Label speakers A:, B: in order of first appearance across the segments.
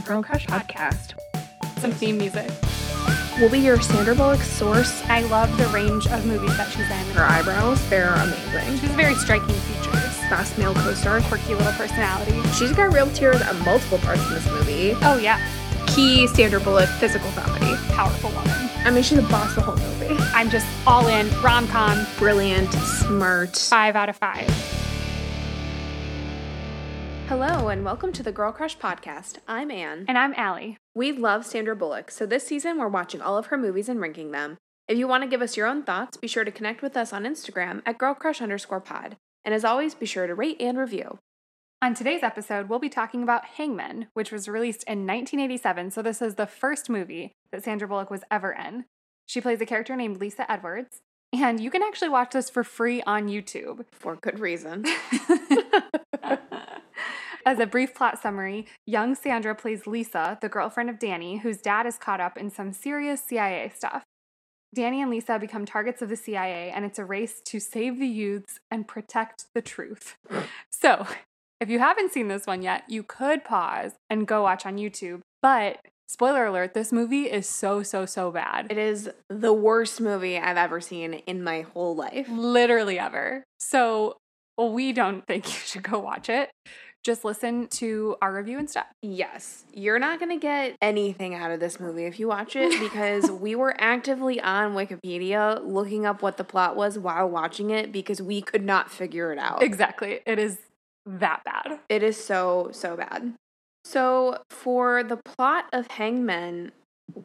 A: the Girl Crush podcast.
B: Some theme music.
A: We'll be your Sandra Bullock source.
B: I love the range of movies that she's in.
A: Her eyebrows, they're amazing.
B: She's very striking features.
A: Fast male co-star.
B: Quirky little personality.
A: She's got real tears at multiple parts in this movie.
B: Oh yeah,
A: Key Sandra Bullock physical comedy.
B: powerful woman.
A: I mean, she's a boss the whole movie.
B: I'm just all in. Rom com.
A: Brilliant, smart.
B: Five out of five.
A: Hello and welcome to the Girl Crush podcast. I'm Anne.
B: And I'm Allie.
A: We love Sandra Bullock, so this season we're watching all of her movies and ranking them. If you want to give us your own thoughts, be sure to connect with us on Instagram at girlcrush underscore pod. And as always, be sure to rate and review.
B: On today's episode, we'll be talking about Hangmen, which was released in 1987. So this is the first movie that Sandra Bullock was ever in. She plays a character named Lisa Edwards, and you can actually watch this for free on YouTube.
A: For good reason.
B: As a brief plot summary, young Sandra plays Lisa, the girlfriend of Danny, whose dad is caught up in some serious CIA stuff. Danny and Lisa become targets of the CIA, and it's a race to save the youths and protect the truth. So, if you haven't seen this one yet, you could pause and go watch on YouTube. But, spoiler alert, this movie is so, so, so bad.
A: It is the worst movie I've ever seen in my whole life.
B: literally ever. So we don't think you should go watch it. Just listen to our review instead.
A: Yes, you're not going to get anything out of this movie if you watch it because we were actively on Wikipedia looking up what the plot was while watching it because we could not figure it out.
B: Exactly. It is that bad.
A: It is so, so bad. So, for the plot of Hangmen,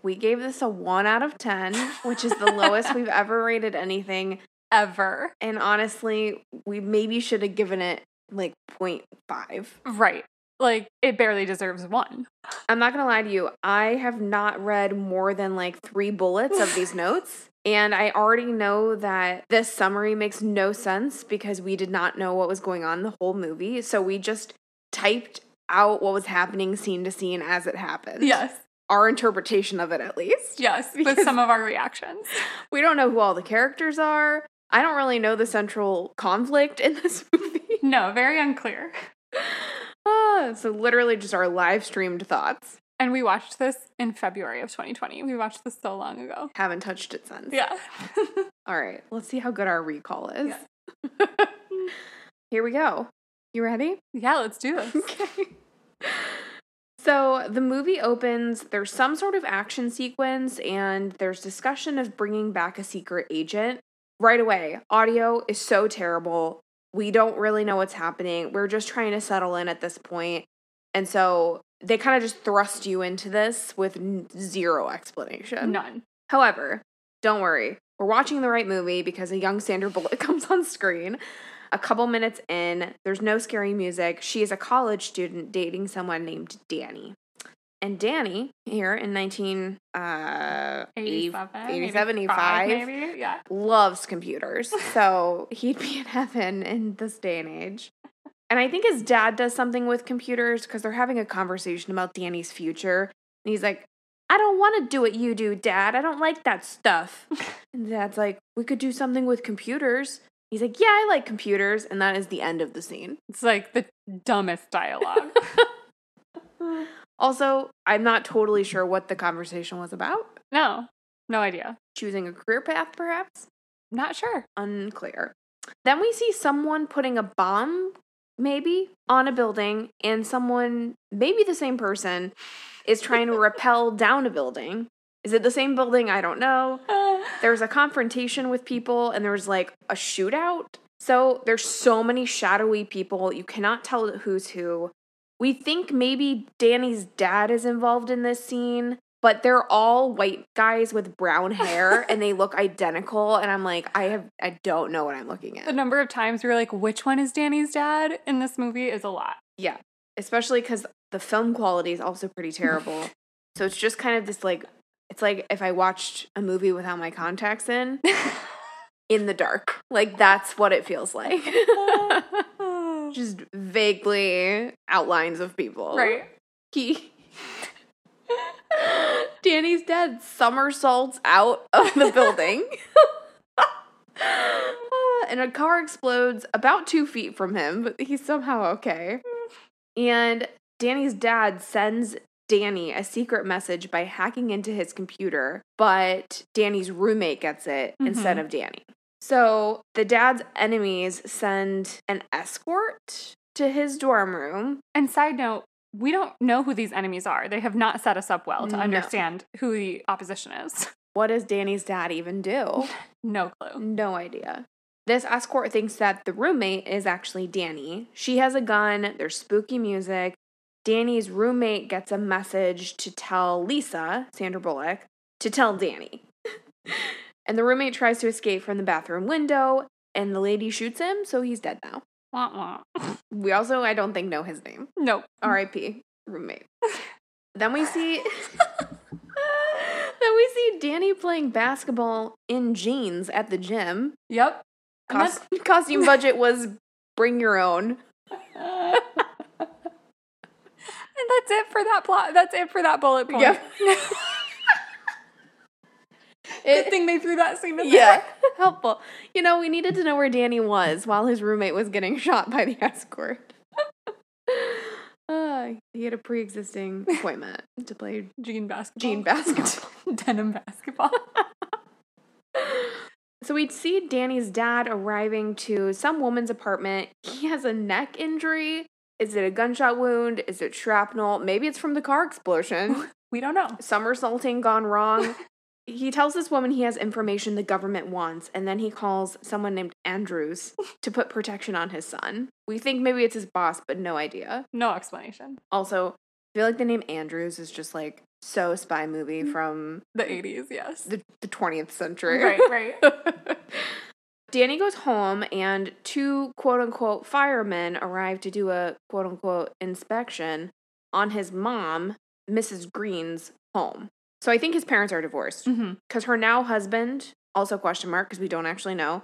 A: we gave this a 1 out of 10, which is the lowest we've ever rated anything.
B: Ever.
A: And honestly, we maybe should have given it like 0.5.
B: Right. Like it barely deserves one.
A: I'm not going to lie to you, I have not read more than like three bullets of these notes. And I already know that this summary makes no sense because we did not know what was going on the whole movie. So we just typed out what was happening scene to scene as it happened.
B: Yes.
A: Our interpretation of it, at least.
B: Yes. With some of our reactions.
A: We don't know who all the characters are. I don't really know the central conflict in this movie.
B: No, very unclear.
A: ah, so, literally, just our live streamed thoughts.
B: And we watched this in February of 2020. We watched this so long ago.
A: Haven't touched it since.
B: Yeah.
A: All right, let's see how good our recall is. Yeah. Here we go. You ready?
B: yeah, let's do this.
A: Okay. So the movie opens, there's some sort of action sequence, and there's discussion of bringing back a secret agent. Right away, audio is so terrible. We don't really know what's happening. We're just trying to settle in at this point. And so they kind of just thrust you into this with n- zero explanation.
B: None.
A: However, don't worry. We're watching the right movie because a young Sandra Bullock comes on screen. A couple minutes in, there's no scary music. She is a college student dating someone named Danny. And Danny, here in 19, uh,
B: 87,
A: 87,
B: 85,
A: 85,
B: maybe. Yeah.
A: loves computers. So he'd be in heaven in this day and age. And I think his dad does something with computers because they're having a conversation about Danny's future. And he's like, I don't want to do what you do, Dad. I don't like that stuff. and Dad's like, We could do something with computers. He's like, Yeah, I like computers. And that is the end of the scene.
B: It's like the dumbest dialogue.
A: Also, I'm not totally sure what the conversation was about.
B: no, no idea.
A: Choosing a career path, perhaps?
B: Not sure.
A: unclear. Then we see someone putting a bomb, maybe, on a building, and someone, maybe the same person, is trying to rappel down a building. Is it the same building? I don't know. There's a confrontation with people, and there's like a shootout. So there's so many shadowy people. You cannot tell who's who. We think maybe Danny's dad is involved in this scene, but they're all white guys with brown hair and they look identical. And I'm like, I have, I don't know what I'm looking at.
B: the number of times we're like, which one is Danny's dad in this movie is a lot.
A: Yeah, especially because the film quality is also pretty terrible. so it's just kind of this like, it's like if I watched a movie without my contacts in, in the dark. Like that's what it feels like. Just vaguely outlines of people.
B: right.
A: He Danny's dead somersaults out of the building. and a car explodes about two feet from him, but he's somehow okay. And Danny's dad sends Danny a secret message by hacking into his computer, but Danny's roommate gets it instead
B: Mhm.
A: of Danny. So the dad's enemies send an escort to his dorm room.
B: And side note, we don't know who these enemies are. They have not set us up well to
A: No.
B: understand who the opposition is.
A: What does Danny's dad even do?
B: No clue.
A: No idea. This escort thinks that the roommate is actually Danny. She has a gun, there's spooky music. Danny's roommate gets a message to tell Lisa, Sandra Bullock, to tell Danny. and the roommate tries to escape from the bathroom window, and the lady shoots him, so he's dead now.
B: Wah, wah.
A: We also, I don't think, know his name.
B: Nope.
A: R.I.P. roommate. then we see. then we see Danny playing basketball in jeans at the gym.
B: Yep.
A: Costume budget was bring your own.
B: and that's it for that plot. That's it for that bullet point.
A: Yep.
B: Good thing they threw that scene in
A: yeah,
B: there.
A: helpful. You know, we needed to know where Danny was while his roommate was getting shot by the escort. Uh, he had a pre-existing appointment to play
B: Jean basketball.
A: jean basketball.
B: Denim basketball.
A: So we'd see Danny's dad arriving to some woman's apartment. He has a neck injury. Is it a gunshot wound? Is it shrapnel? Maybe it's from the car explosion.
B: We don't know.
A: Somersaulting gone wrong. He tells this woman he has information the government wants, and then he calls someone named Andrews to put protection on his son. We think maybe it's his boss, but no idea.
B: No explanation.
A: Also, I feel like the name Andrews is just like so spy movie mm. from
B: The 80s, yes.
A: the, the 20th century.
B: right, right.
A: Danny goes home, and two quote unquote firemen arrive to do a quote unquote inspection on his mom, Mrs. Green's home. So I think his parents are divorced
B: mm-hmm.
A: because her now husband, also question mark because we don't actually know,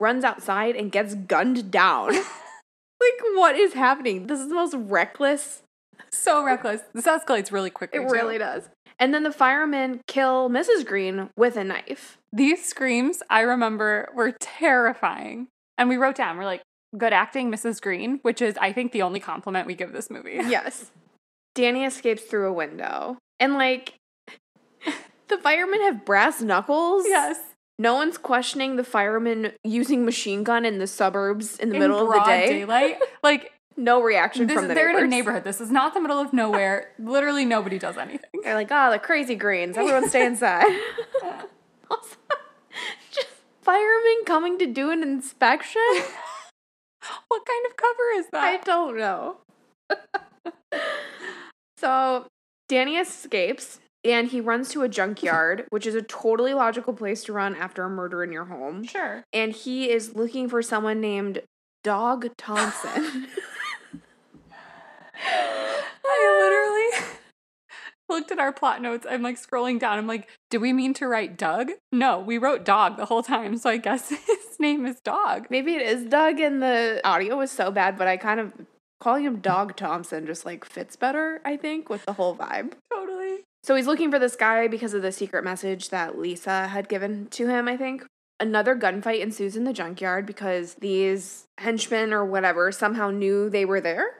A: runs outside and gets gunned down. like, what is happening? This is the most reckless.
B: So reckless. This escalates really quickly.
A: It
B: too.
A: really does. And then the firemen kill Mrs. Green with a knife.
B: These screams, I remember, were terrifying. And we wrote down, we're like, good acting, Mrs. Green, which is, I think, the only compliment we give this movie.
A: Yes. Danny escapes through a window. And like the firemen have brass knuckles.
B: Yes.
A: No one's questioning the firemen using machine gun in the suburbs in the
B: In
A: middle of the day.
B: daylight. Like,
A: No reaction
B: this,
A: from the
B: they're
A: neighbors.
B: in a neighborhood. This is not the middle of nowhere. Literally nobody does anything.
A: They're like, oh, the crazy greens. Everyone stay inside. also, just firemen coming to do an inspection?
B: What kind of cover is that?
A: I don't know. so Danny escapes and he runs to a junkyard, which is a totally logical place to run after a murder in your home.
B: Sure.
A: And he is looking for someone named Dog Thompson.
B: I literally looked at our plot notes. I'm like scrolling down. I'm like, did we mean to write Doug? No, we wrote dog the whole time. So I guess his name is Dog.
A: Maybe it is Doug and the audio was so bad, but I kind of calling him Dog Thompson just like fits better, I think, with the whole vibe.
B: Totally.
A: So he's looking for this guy because of the secret message that Lisa had given to him, I think. Another gunfight ensues in the junkyard because these henchmen or whatever somehow knew they were there.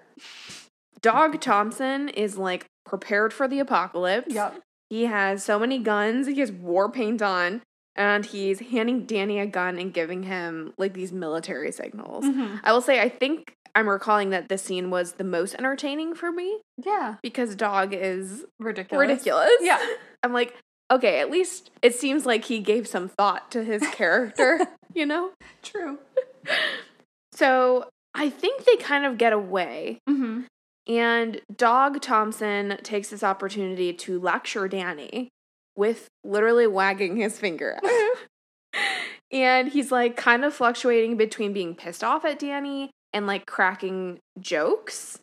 A: Dog Thompson is like prepared for the apocalypse.
B: Yep.
A: He has so many guns, he has war paint on, and he's handing Danny a gun and giving him like these military signals.
B: Mhm.
A: I will say, I think I'm recalling that this scene was the most entertaining for me
B: Yeah.
A: because Dog is
B: Ridiculous.
A: ridiculous.
B: Yeah.
A: I'm like, okay, at least it seems like he gave some thought to his character, you know?
B: True.
A: So I think they kind of get away.
B: Mm-hmm.
A: And Dog Thompson takes this opportunity to lecture Danny with literally wagging his finger at him. and he's like kind of fluctuating between being pissed off at Danny and like cracking jokes.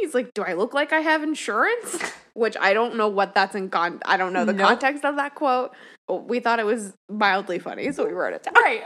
A: He's like, Do I look like I have insurance? Which I don't know what that's in con I don't know the
B: Nope.
A: context of that quote. But we thought it was mildly funny, so we wrote it down.
B: Right.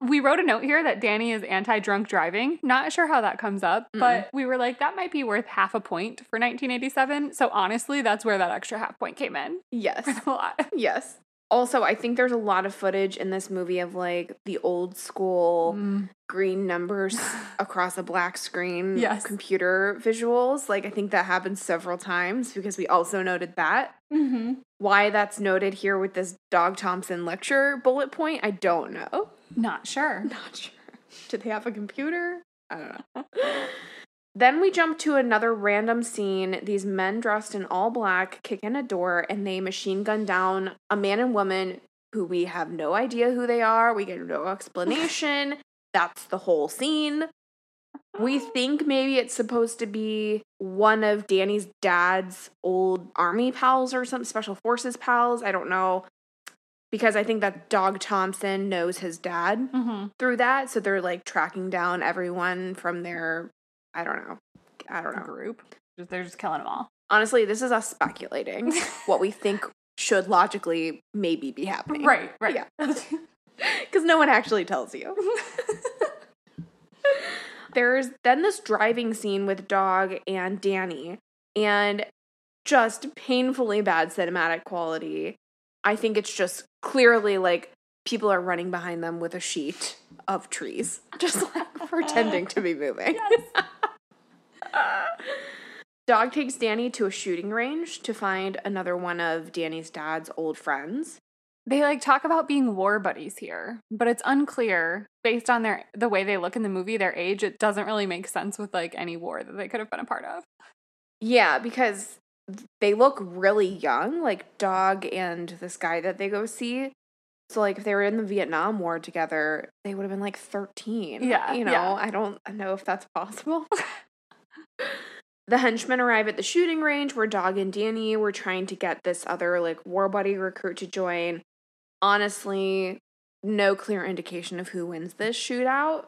B: we wrote a note here that Danny is anti drunk driving. Not sure how that comes up, but we were like, that might be worth half a point for 1987. So honestly, that's where that extra half point came in
A: Yes.
B: the lot.
A: Yes. Also, I think there's a lot of footage in this movie of like the old school
B: Mm.
A: green numbers across a black screen
B: Yes.
A: computer visuals. Like I think that happens several times because we also noted that.
B: Mm-hmm.
A: Why that's noted here with this Dog Thompson lecture bullet point, I don't know.
B: Not sure.
A: Not sure. Did they have a computer? I don't know. then we jump to another random scene. These men dressed in all black kick in a door and they machine gun down a man and woman who we have no idea who they are. We get no explanation. That's the whole scene. We think maybe it's supposed to be one of Danny's dad's old army pals or some special forces pals. I don't know. Because I think that Dog Thompson knows his dad
B: Mm-hmm.
A: through that. So they're like tracking down everyone from their, I don't know. I don't know.
B: Group. Just, they're just killing them all.
A: Honestly, this is us speculating what we think should logically maybe be happening.
B: Right, right.
A: Yeah. Because no one actually tells you. There's then this driving scene with Dog and Danny, and just painfully bad cinematic quality. I think it's just clearly like people are running behind them with a sheet of trees, just like pretending to be moving.
B: yes.
A: Dog takes Danny to a shooting range to find another one of Danny's dad's old friends.
B: They like talk about being war buddies here, but it's unclear based on their the way they look in the movie, their age. It doesn't really make sense with like any war that they could have been a part of.
A: Yeah, because they look really young, like Dog and this guy that they go see. So, like, if they were in the Vietnam War together, they would have been like 13.
B: Yeah,
A: You know,
B: yeah.
A: I don't know if that's possible. the henchmen arrive at the shooting range where Dog and Danny were trying to get this other, like, war buddy recruit to join. Honestly, no clear indication of who wins this shootout.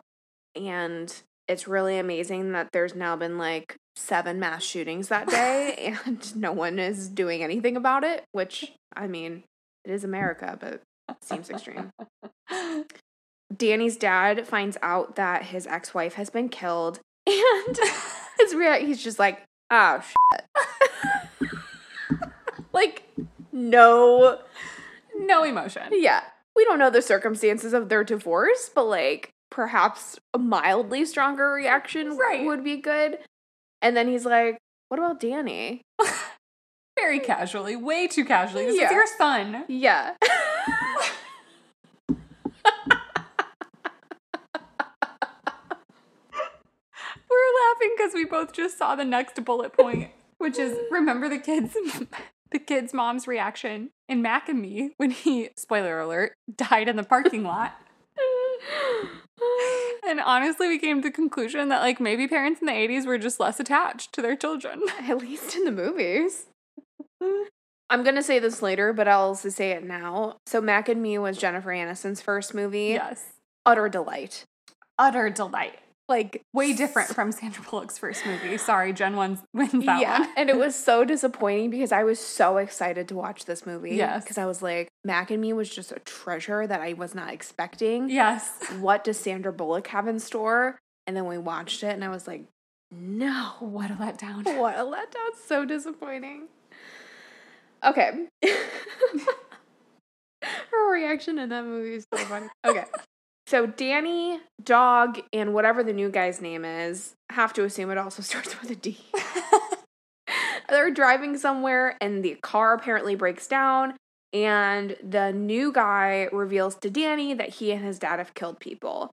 A: And it's really amazing that there's now been like seven mass shootings that day and no one is doing anything about it, which I mean, it is America, but it seems extreme. Danny's dad finds out that his ex-wife has been killed and his rea- he's just like, "Oh shit." like no
B: No emotion.
A: yeah. We don't know the circumstances of their divorce, but like perhaps a mildly stronger reaction
B: Right.
A: would be good. And then he's like, What about Danny?
B: Very casually, way too casually. This
A: Yeah.
B: is your son.
A: Yeah.
B: We're laughing because we both just saw the next bullet point, which is remember the kids the kid's mom's reaction in Mac and Me when he, spoiler alert, died in the parking lot. And honestly, we came to the conclusion that like maybe parents in the 80s were just less attached to their children.
A: At least in the movies. I'm gonna say this later, but I'll also say it now. So Mac and Me was Jennifer Aniston's first movie.
B: Yes.
A: Utter delight.
B: Utter delight.
A: Like
B: Way different from Sandra Bullock's first movie. Sorry, Jen one wins that
A: yeah,
B: one.
A: and it was so disappointing because I was so excited to watch this movie.
B: Yes.
A: because I was like, Mac and Me was just a treasure that I was not expecting.
B: Yes.
A: What does Sandra Bullock have in store? And then we watched it, and I was like, no,
B: What a letdown.
A: what a letdown! So disappointing. Okay, her reaction in that movie is so funny. Okay. So Danny, Dog, and whatever the new guy's name is, have to assume it also starts with a D. They're driving somewhere and the car apparently breaks down and the new guy reveals to Danny that he and his dad have killed people.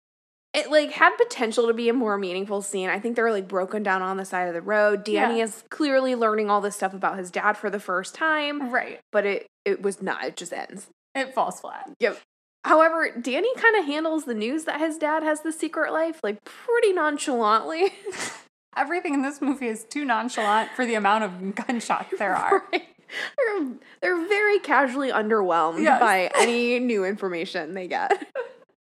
A: It like had potential to be a more meaningful scene. I think they're like broken down on the side of the road. Danny
B: Yeah.
A: is clearly learning all this stuff about his dad for the first time,
B: right.
A: but it it was not. It just ends.
B: It falls flat.
A: Yep. However, Danny kind of handles the news that his dad has the secret life like pretty nonchalantly.
B: Everything in this movie is too nonchalant for the amount of gunshots there are.
A: Right. They're, they're very casually underwhelmed
B: Yes.
A: by any new information they get.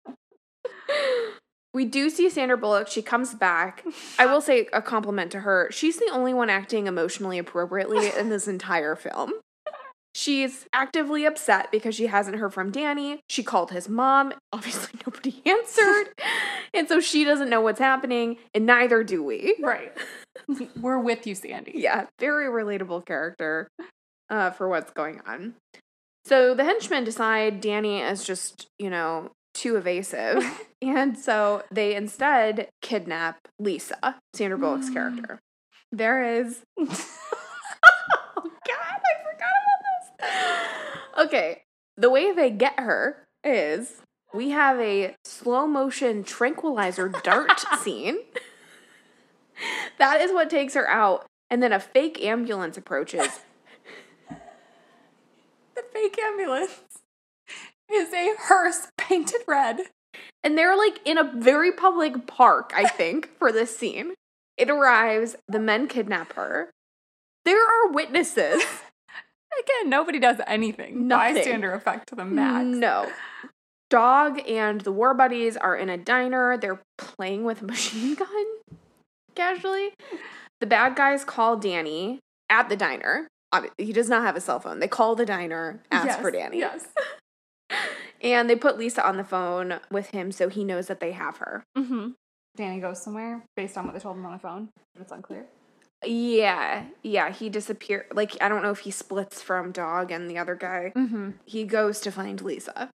A: we do see Sandra Bullock. She comes back. I will say a compliment to her. She's the only one acting emotionally appropriately in this entire film. She's actively upset because she hasn't heard from Danny. She called his mom. Obviously, nobody answered. and so she doesn't know what's happening, and neither do we.
B: Right. We're with you, Sandy.
A: Yeah, very relatable character uh, for what's going on. So the henchmen decide Danny is just, you know, too evasive. and so they instead kidnap Lisa, Sandra Bullock's
B: Mm.
A: character. There is. oh, God, I forgot about this. Okay, the way they get her is we have a slow motion tranquilizer dart scene. That is what takes her out. And then a fake ambulance approaches.
B: The fake ambulance is a hearse painted red.
A: And they're like in a very public park, I think, for this scene. It arrives, the men kidnap her. There are witnesses.
B: Again, nobody does anything.
A: Nothing.
B: Bystander effect to the max.
A: No. Dog and the war buddies are in a diner. They're playing with a machine gun casually. The bad guys call Danny at the diner. He does not have a cell phone. They call the diner, ask
B: Yes,
A: for Danny.
B: Yes.
A: And they put Lisa on the phone with him so he knows that they have her.
B: Mm-hmm. Danny goes somewhere based on what they told him on the phone, but it's unclear.
A: Yeah, yeah, he disappeared. Like, I don't know if he splits from Dog and the other guy.
B: Mm-hmm.
A: He goes to find Lisa.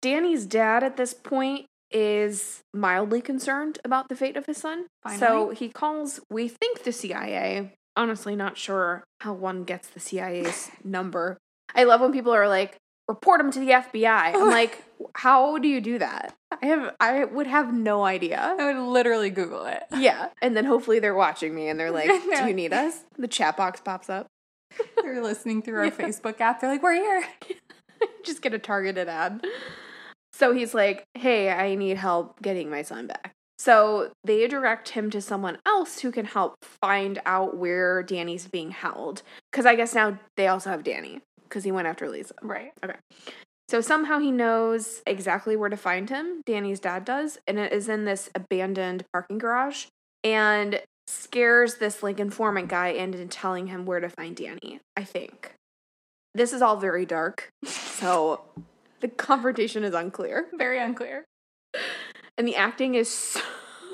A: Danny's dad at this point is mildly concerned about the fate of his son. So he calls, we think, the CIA. Honestly, not sure how one gets the CIA's number. I love when people are like, report him to the FBI. I'm like, how do you do that? I have, I would have no idea.
B: I would literally Google it.
A: Yeah. And then hopefully they're watching me and they're like, do you need us? The chat box pops up.
B: They're listening through our Facebook app. They're like, we're here.
A: Just get a targeted ad. So he's like, hey, I need help getting my son back. So they direct him to someone else who can help find out where Danny's being held. Because I guess now they also have Danny because he went after Lisa.
B: Right. Okay.
A: So somehow he knows exactly where to find him. Danny's dad does, and it is in this abandoned parking garage and scares this like informant guy into telling him where to find Danny, I think. This is all very dark. So the confrontation is unclear.
B: Very unclear.
A: And the acting is so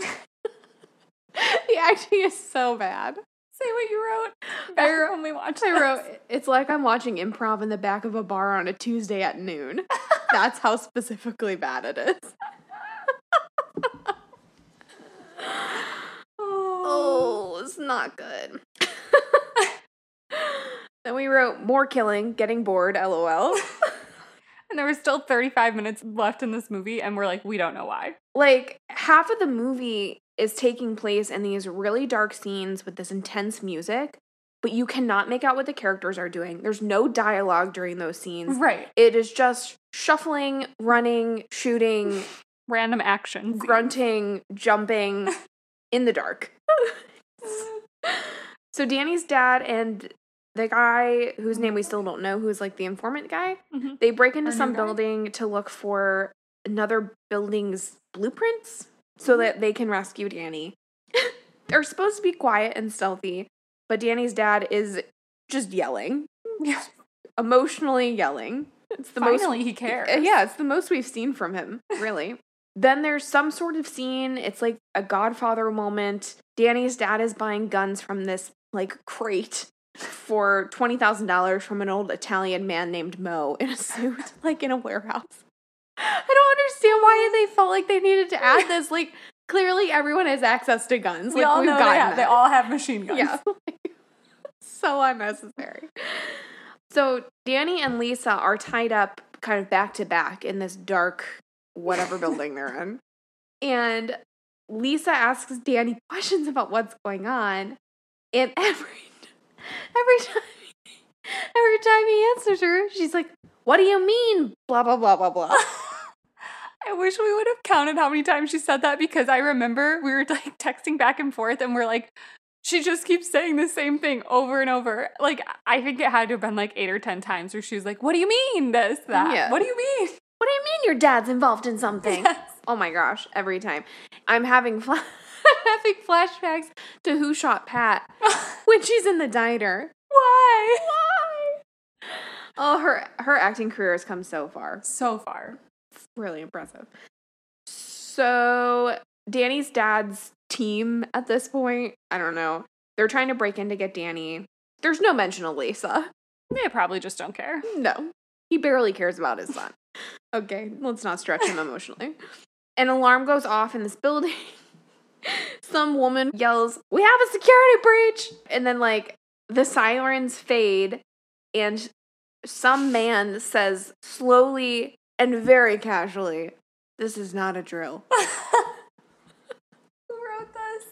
A: The acting is so bad.
B: Say what you wrote.
A: I wrote-
B: when we watched.
A: I
B: this.
A: wrote, it's like I'm watching improv in the back of a bar on a Tuesday at noon. That's how specifically bad it is. Oh, it's not good. then we wrote more killing, getting bored, lol.
B: And there was still 35 minutes left in this movie, and we're like, we don't know why.
A: like half of the movie is taking place in these really dark scenes with this intense music, but you cannot make out what the characters are doing. There's no dialogue during those scenes.
B: Right.
A: It is just shuffling, running, shooting,
B: Random actions.
A: grunting, jumping in the dark. so Danny's dad and the guy whose name we still don't know, who's like the informant guy,
B: Mhm.
A: they break into
B: Our
A: some
B: guy?
A: building to look for another building's blueprints so that they can rescue Danny. They're supposed to be quiet and stealthy, but Danny's dad is just yelling, emotionally yelling. It's the most
B: Finally, he cares.
A: Yeah, it's the most we've seen from him, really. then there's some sort of scene. It's like a Godfather moment. Danny's dad is buying guns from this like crate for twenty thousand dollars from an old Italian man named Mo in a suit, like in a warehouse. I don't understand why they felt like they needed to add this. Like clearly, everyone has access to guns.
B: We
A: like
B: all
A: we've
B: know they,
A: gotten
B: have, they all have machine guns.
A: Yeah. so unnecessary. So Danny and Lisa are tied up kind of back to back in this dark whatever building they're in. And Lisa asks Danny questions about what's going on. And every every time every time he answers her, she's like, What do you mean? Blah blah blah blah blah.
B: I wish we would have counted how many times she said that because I remember we were like texting back and forth and we're like, she just keeps saying the same thing over and over. Like, I think it had to have been like eight or 10 times where she was like, What do you mean this, that?
A: Yeah.
B: What do you mean?
A: What do you mean your dad's involved in something?
B: Yes.
A: Oh my gosh, every time. I'm having I'm having flashbacks to Who Shot Pat when she's in the diner.
B: Why?
A: Why? Oh, her her acting career has come so far.
B: So far.
A: Really impressive. So, Danny's dad's team at this point, I don't know. They're trying to break in to get Danny. There's no mention of Lisa.
B: They probably just don't care.
A: No. He barely cares about his son. Okay, let's not stretch him emotionally. An alarm goes off in this building. Some woman yells, We have a security breach! And then, like, the sirens fade, and some man says slowly and very casually, This is not a drill.
B: Who wrote this?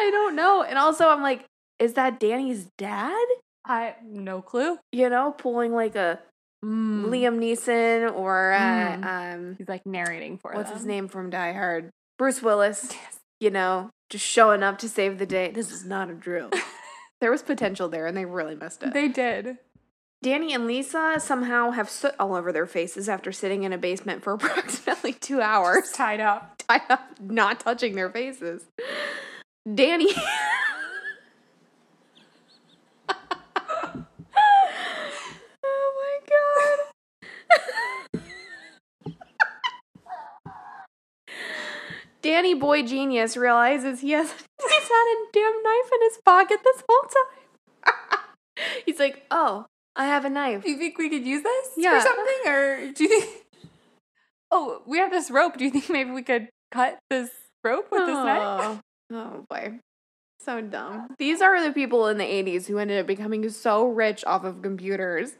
A: I don't know. And also, I'm like, Is that Danny's dad?
B: I no clue.
A: You know, pulling like a
B: Mm.
A: Liam Neeson or uh,
B: Mm.
A: um,
B: He's like narrating for
A: what's
B: them.
A: his name from Die Hard? Bruce Willis.
B: Yes.
A: You know, just showing up to save the day. This is not a drill. there was potential there, and they really messed it.
B: They did.
A: Danny and Lisa somehow have soot all over their faces after sitting in a basement for approximately two hours,
B: Tied up.
A: tied up, not touching their faces. Danny. oh my god. Danny Boy Genius realizes he has he's had a damn knife in his pocket this whole time. he's like, "Oh, I have a knife."
B: Do you think we could use this
A: Yeah.
B: for something, or do you think? Oh, we have this rope. Do you think maybe we could cut this rope with this knife?
A: Oh, oh boy. So dumb. These are the people in the 80s who ended up becoming so rich off of computers,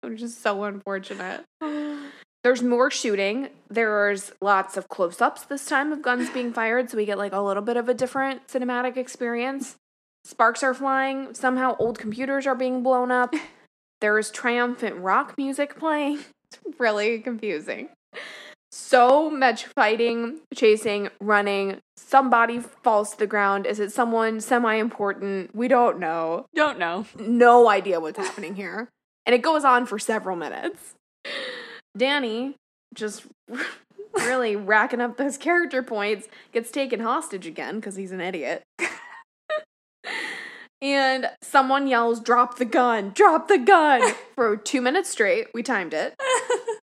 A: which is so unfortunate. There's more shooting. There's lots of close ups this time of guns being fired, so we get like a little bit of a different cinematic experience. Sparks are flying. Somehow, old computers are being blown up. There's triumphant rock music playing. It's really confusing. So much fighting, chasing, running. Somebody falls to the ground. Is it someone semi important? We don't know.
B: Don't know.
A: No idea what's happening here. And it goes on for several minutes. Danny, just really racking up those character points, gets taken hostage again because he's an idiot. and someone yells, Drop the gun, drop the gun for two minutes straight. We timed it.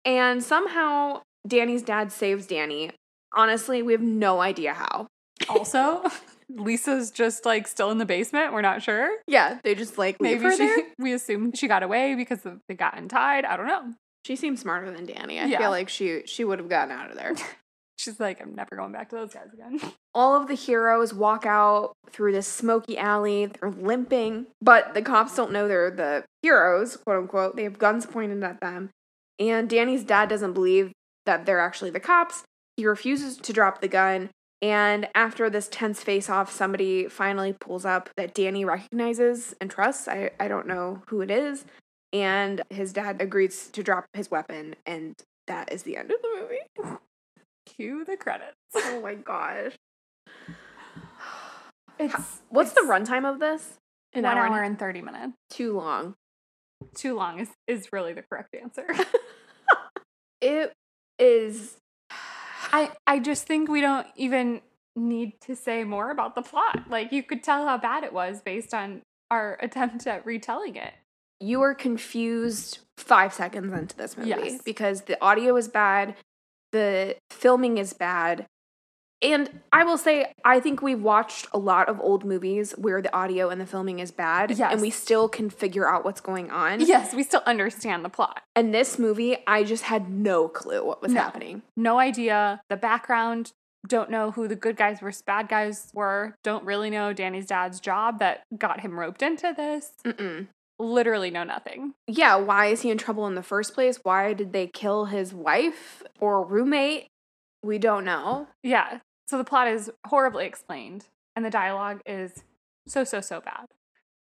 A: And somehow Danny's dad saves Danny. Honestly, we have no idea how.
B: also, Lisa's just like still in the basement. We're not sure.
A: Yeah, they just like
B: Maybe
A: her
B: she,
A: there.
B: we assume she got away because they got untied. I don't know.
A: She seems smarter than Danny. I
B: Yeah.
A: feel like she she would have gotten out of there.
B: She's like, I'm never going back to those guys again.
A: All of the heroes walk out through this smoky alley. They're limping, but the cops don't know they're the heroes, quote unquote. They have guns pointed at them. And Danny's dad doesn't believe that they're actually the cops. He refuses to drop the gun. And after this tense face off, somebody finally pulls up that Danny recognizes and trusts. I, I don't know who it is. And his dad agrees to drop his weapon. And that is the end of the movie.
B: Cue the credits.
A: Oh my gosh.
B: It's
A: What's the runtime of this?
B: One
A: and-
B: hour and 30 minutes.
A: Too long.
B: Too long is, is really the correct answer.
A: It is.
B: I, I just think we don't even need to say more about the plot. Like, you could tell how bad it was based on our attempt at retelling it.
A: You were confused five seconds into this movie
B: Yes.
A: because the audio was bad, the filming is bad. And I will say, I think we've watched a lot of old movies where the audio and the filming is bad,
B: Yes.
A: and we still can figure out what's going on.
B: Yes, we still understand the plot.
A: And this movie, I just had no clue what was
B: No.
A: happening.
B: No idea. The background, don't know who the good guys versus bad guys were. Don't really know Danny's dad's job that got him roped into this.
A: Mm-mm.
B: Literally know nothing.
A: yeah, why is he in trouble in the first place? Why did they kill his wife or roommate? We don't know.
B: Yeah. So the plot is horribly explained, and the dialogue is so, so, so bad.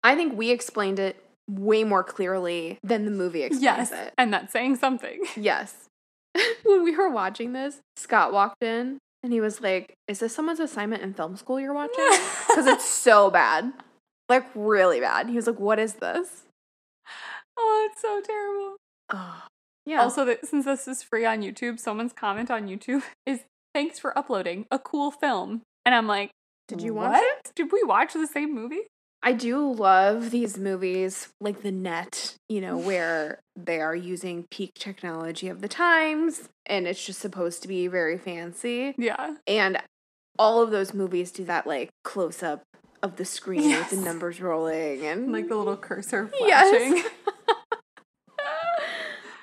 A: I think we explained it way more clearly than the movie explains
B: Yes.
A: it.
B: And that's saying something.
A: Yes. when we were watching this, Scott walked in and he was like, Is this someone's assignment in film school you're watching? Because it's so bad. Like, really bad. He was like, What is this?
B: oh, it's so terrible.
A: Oh, yeah.
B: Also, that since this is free on YouTube, someone's comment on YouTube is thanks for uploading a cool film. And I'm like,
A: Did you watch it?
B: Did we watch the same movie?
A: I do love these movies like The Net, you know, where they are using peak technology of the times and it's just supposed to be very fancy.
B: Yeah.
A: And all of those movies do that like close up of the screen with the numbers rolling and
B: Like the little cursor
A: Yes.
B: flashing.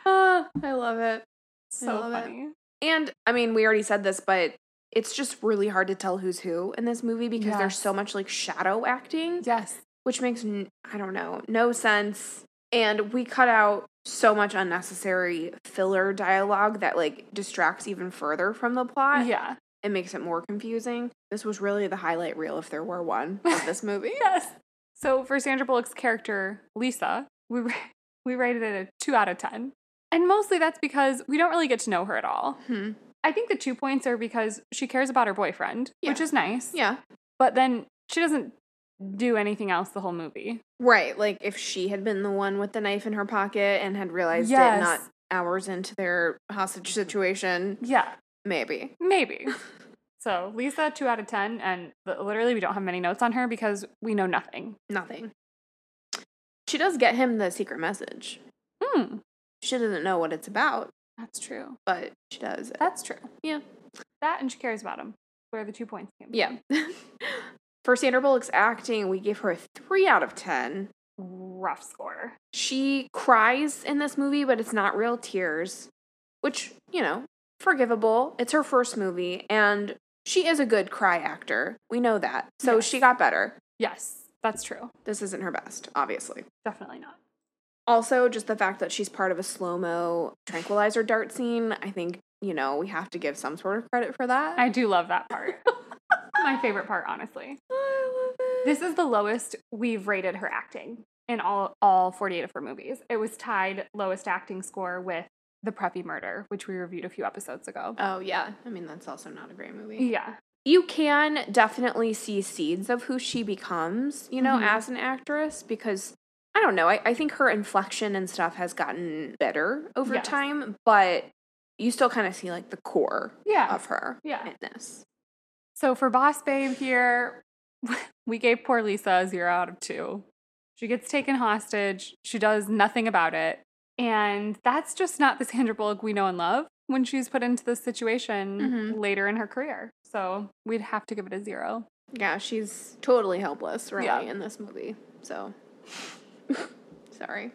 A: Uh, I love it.
B: So
A: love it.
B: funny.
A: And I mean, we already said this, but it's just really hard to tell who's who in this movie because there's so much like shadow acting,
B: Yes.
A: which makes n- I don't know, no sense. And we cut out so much unnecessary filler dialogue that like distracts even further from the plot.
B: Yeah.
A: It makes it more confusing. This was really the highlight reel if there were one of this movie.
B: Yes. So for Sandra Bullock's character, Lisa, we we rated it a two out of ten. And mostly that's because we don't really get to know her at all.
A: Hmm.
B: I think the two points are because she cares about her boyfriend, which is nice.
A: Yeah.
B: But then she doesn't do anything else the whole movie.
A: Right. Like if she had been the one with the knife in her pocket and had realized
B: Yes.
A: it not hours into their hostage situation,
B: Yeah,
A: maybe.
B: maybe. so Lisa, two out of ten, and literally we don't have many notes on her because we know nothing.
A: Nothing. She does get him the secret message.
B: Hmm,
A: She doesn't know what it's about,
B: that's true.
A: but she does. it.
B: That's true.
A: Yeah.
B: That and she cares about him. Where the two points came. From.
A: Yeah. For Sandra Bullock's acting, we gave her a 3 out of 10.
B: Rough score.
A: She cries in this movie, but it's not real tears, which, you know, forgivable. It's her first movie, and she is a good cry actor. We know that. So
B: Yes.
A: she got better.
B: Yes, that's true.
A: This isn't her best, obviously.
B: Definitely not.
A: Also, just the fact that she's part of a slow mo tranquilizer dart scene, I think, you know, we have to give some sort of credit for that.
B: I do love that part. My favorite part, honestly.
A: I love it.
B: This is the lowest we've rated her acting in all all 48 of her movies. It was tied lowest acting score with The Preppie Murder, which we reviewed a few episodes ago.
A: Oh, yeah. I mean, that's also not a great movie.
B: Yeah.
A: You can definitely see seeds of who she becomes, you know,
B: Mhm.
A: as an actress because I don't know. I, I think her inflection and stuff has gotten better over
B: Yes.
A: time, but you still kind of see like the core
B: Yeah.
A: of her
B: Yeah.
A: in this.
B: So for Boss Babe here, we gave poor Lisa a zero out of two. She gets taken hostage. She does nothing about it. And that's just not the Sandra Bullock we know and love when she's put into this situation
A: Mhm.
B: later in her career. So we'd have to give it a zero.
A: Yeah, she's totally helpless, really,
B: Yeah.
A: in this movie. So, sorry.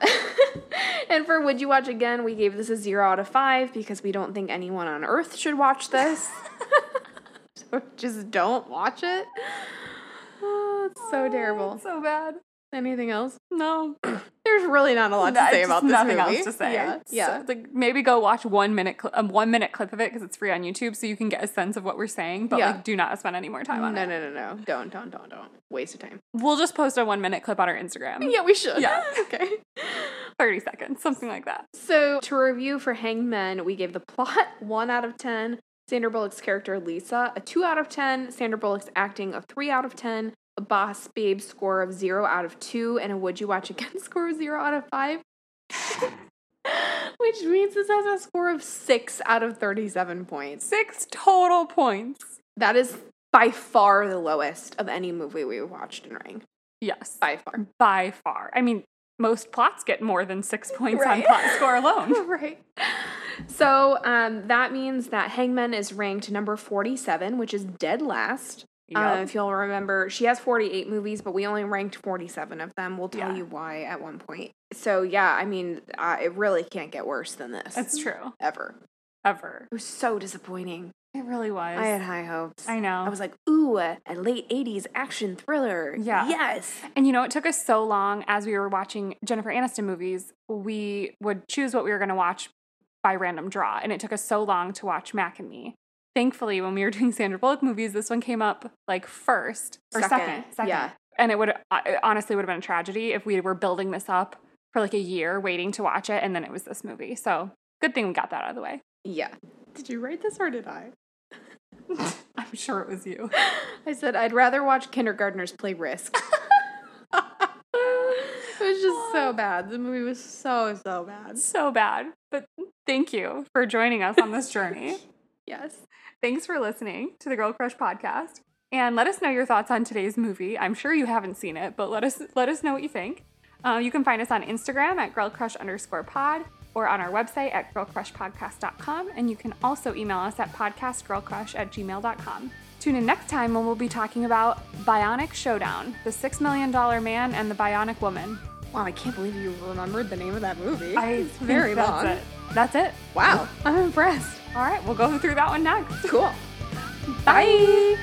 A: and for Would You Watch Again, we gave this a zero out of five because we don't think anyone on earth should watch this. so just don't watch it. Oh, it's so terrible.
B: So bad.
A: Anything else?
B: No.
A: There's really not a lot to say about this
B: nothing
A: movie.
B: else to say.
A: Yeah, yeah.
B: So, like maybe go watch one minute cl- a one minute clip of it because it's free on YouTube, so you can get a sense of what we're saying. But
A: Yeah.
B: like, do not spend any more time
A: no,
B: on
A: no,
B: it.
A: no, no. Don't, don't, don't, don't. Waste of time.
B: We'll just post a one minute clip on our Instagram.
A: Yeah, we should.
B: Yeah.
A: okay.
B: thirty seconds, something like that.
A: So, to review for Hangmen, we gave the plot 1 out of 10, Sandra Bullock's character Lisa a 2 out of 10, Sandra Bullock's acting a 3 out of 10, a Boss Babe score of 0 out of 2, and a Would You Watch Again score of 0 out of 5. Which means this has a score of 6 out of 37 points.
B: Six total points.
A: That is by far the lowest of any movie we've watched in ranked.
B: Yes,
A: By far.
B: by far. I mean, most plots get more than six points
A: Right.
B: on plot score alone.
A: right. So um, that means that Hangmen is ranked number 47, which is dead last. Uh,
B: Yup.
A: if you'll remember, she has 48 movies, but we only ranked 47 of them. We'll tell
B: Yeah.
A: you why at one point. So, yeah, I mean, uh, it really can't get worse than this.
B: That's true.
A: Ever.
B: Ever.
A: It was so disappointing.
B: It really was.
A: I had high hopes.
B: I know.
A: I was like, ooh, a, a late 80s action thriller.
B: Yeah.
A: Yes.
B: And you know, it took us so long as we were watching Jennifer Aniston movies, we would choose what we were going to watch by random draw. And it took us so long to watch Mac and Me. Thankfully, when we were doing Sandra Bullock movies, this one came up like first or second.
A: Second,
B: Second.
A: yeah.
B: And it would uh, it honestly would have been a tragedy if we were building this up for like a year waiting to watch it. And then it was this movie. So good thing we got that out of the way.
A: Yeah. Did you write this or did I?
B: I'm sure it was you.
A: I said I'd rather watch kindergartners play Risk. it was just so bad. The movie was so so bad.
B: so bad. But thank you for joining us on this journey.
A: Yes.
B: Thanks for listening to the Girl Crush podcast. And let us know your thoughts on today's movie. I'm sure you haven't seen it, but let us let us know what you think. Uh, you can find us on Instagram at girlcrush underscore pod or on our website at girlcrushpodcast.com. And you can also email us at podcastgirlcrush at gmail.com. Tune in next time when we'll be talking about Bionic Showdown, the $6 million man and the Bionic woman.
A: Wow, I can't believe you remembered the name of that movie.
B: I
A: it's very
B: think
A: long.
B: It. That's it.
A: Wow, I'm impressed.
B: All right, we'll go through that one next.
A: Cool.
B: Bye.